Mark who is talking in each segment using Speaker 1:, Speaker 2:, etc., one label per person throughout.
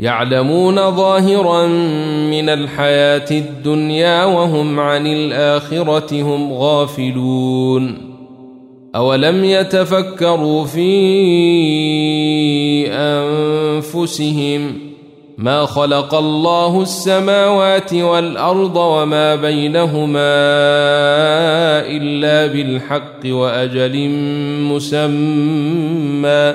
Speaker 1: يعلمون ظاهرا من الحياة الدنيا وهم عن الآخرة هم غافلون. أولم يتفكروا في أنفسهم ما خلق الله السماوات والأرض وما بينهما إلا بالحق وأجل مسمى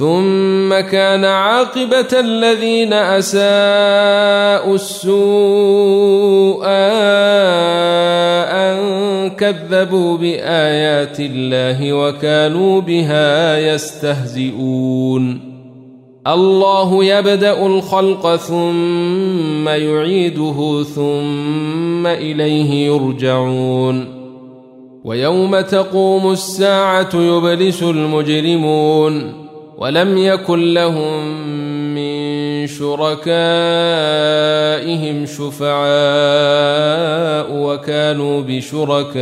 Speaker 1: ثم كان عاقبة الذين أساءوا السوء أن كذبوا بآيات الله وكانوا بها يستهزئون. الله يبدأ الخلق ثم يعيده ثم إليه يرجعون. ويوم تقوم الساعة يبلس المجرمون. ولم يكن لهم من شركائهم شفعاء وكانوا بشركائهم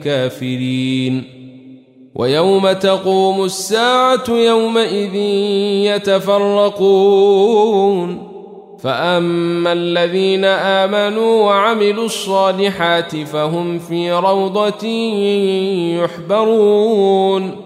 Speaker 1: كافرين. ويوم تقوم الساعة يومئذ يتفرقون. فأما الذين آمنوا وعملوا الصالحات فهم في روضة يحبرون.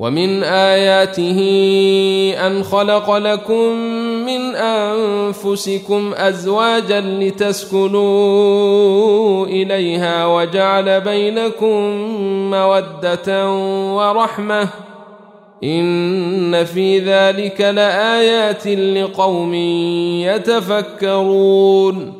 Speaker 1: ومن آياته أن خلق لكم من أنفسكم أزواجا لتسكنوا إليها وجعل بينكم مودة ورحمة إن في ذلك لآيات لقوم يتفكرون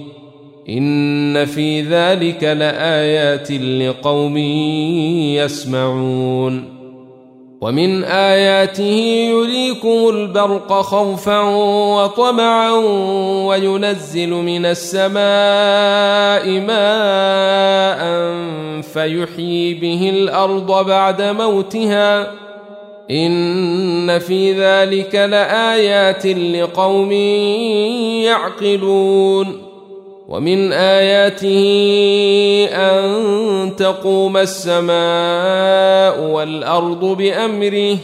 Speaker 1: إن في ذلك لآيات لقوم يسمعون. ومن آياته يريكم البرق خوفا وطمعا وينزل من السماء ماء فيحيي به الأرض بعد موتها. إن في ذلك لآيات لقوم يعقلون. ومن آياته أن تقوم السماء والأرض بأمره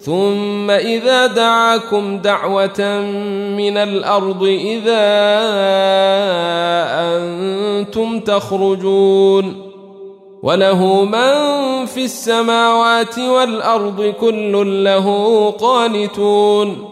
Speaker 1: ثم إذا دعاكم دعوة من الأرض إذا أنتم تخرجون. وله من في السماوات والأرض كل له قانتون.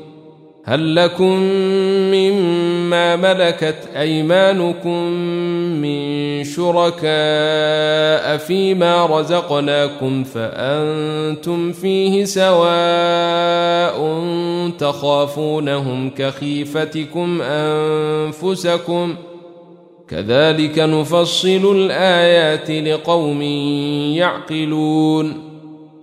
Speaker 1: هل لكم مما ملكت أيمانكم من شركاء فيما رزقناكم فأنتم فيه سواء تخافونهم كخيفتكم أنفسكم كذلك نفصل الآيات لقوم يعقلون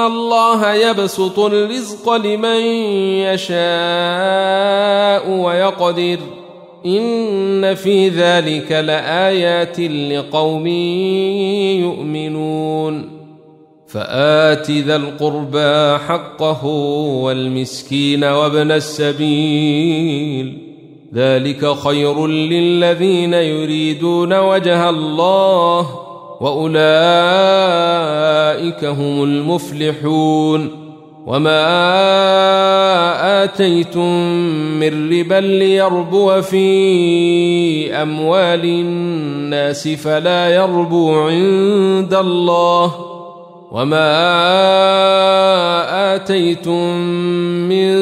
Speaker 1: الله يبسط الرزق لمن يشاء ويقدر إن في ذلك لآيات لقوم يؤمنون فآت ذا القربى حقه والمسكين وابن السبيل ذلك خير للذين يريدون وجه الله وأولئك هم المفلحون وما آتيتم من ربا ليربو في أموال الناس فلا يربو عند الله وما آتيتم من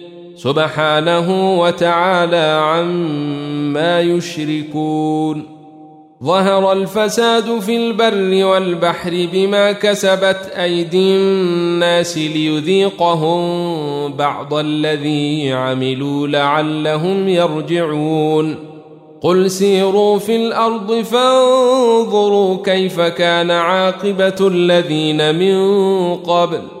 Speaker 1: سبحانه وتعالى عما يشركون. ظهر الفساد في البر والبحر بما كسبت أيدي الناس ليذيقهم بعض الذي عملوا لعلهم يرجعون. قل سيروا في الأرض فانظروا كيف كان عاقبة الذين من قبل.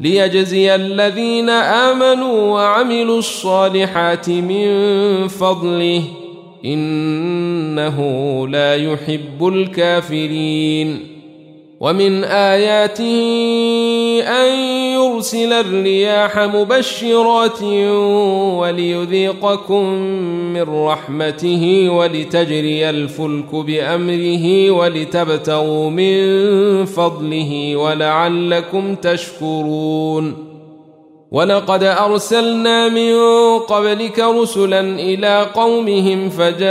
Speaker 1: ليجزي الذين آمنوا وعملوا الصالحات من فضله إنه لا يحب الكافرين. ومن آياته أن يرسل الرياح مبشرات وليذيقكم من رحمته ولتجري الفلك بأمره ولتبتغوا من فضله ولعلكم تشكرون. ولقد أرسلنا من قبلك رسلا إلى قومهم فجاءوهم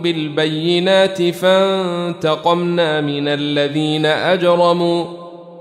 Speaker 1: بالبينات فانتقمنا من الذين أجرموا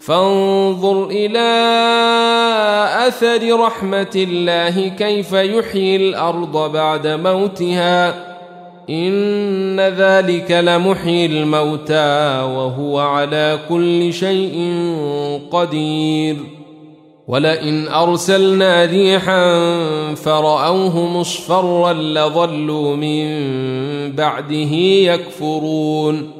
Speaker 1: فانظر إلى أثر رحمة الله كيف يحيي الأرض بعد موتها. إن ذلك لمحيي الموتى وهو على كل شيء قدير. ولئن أرسلنا ريحا فرأوه مصفرا لظلوا من بعده يكفرون.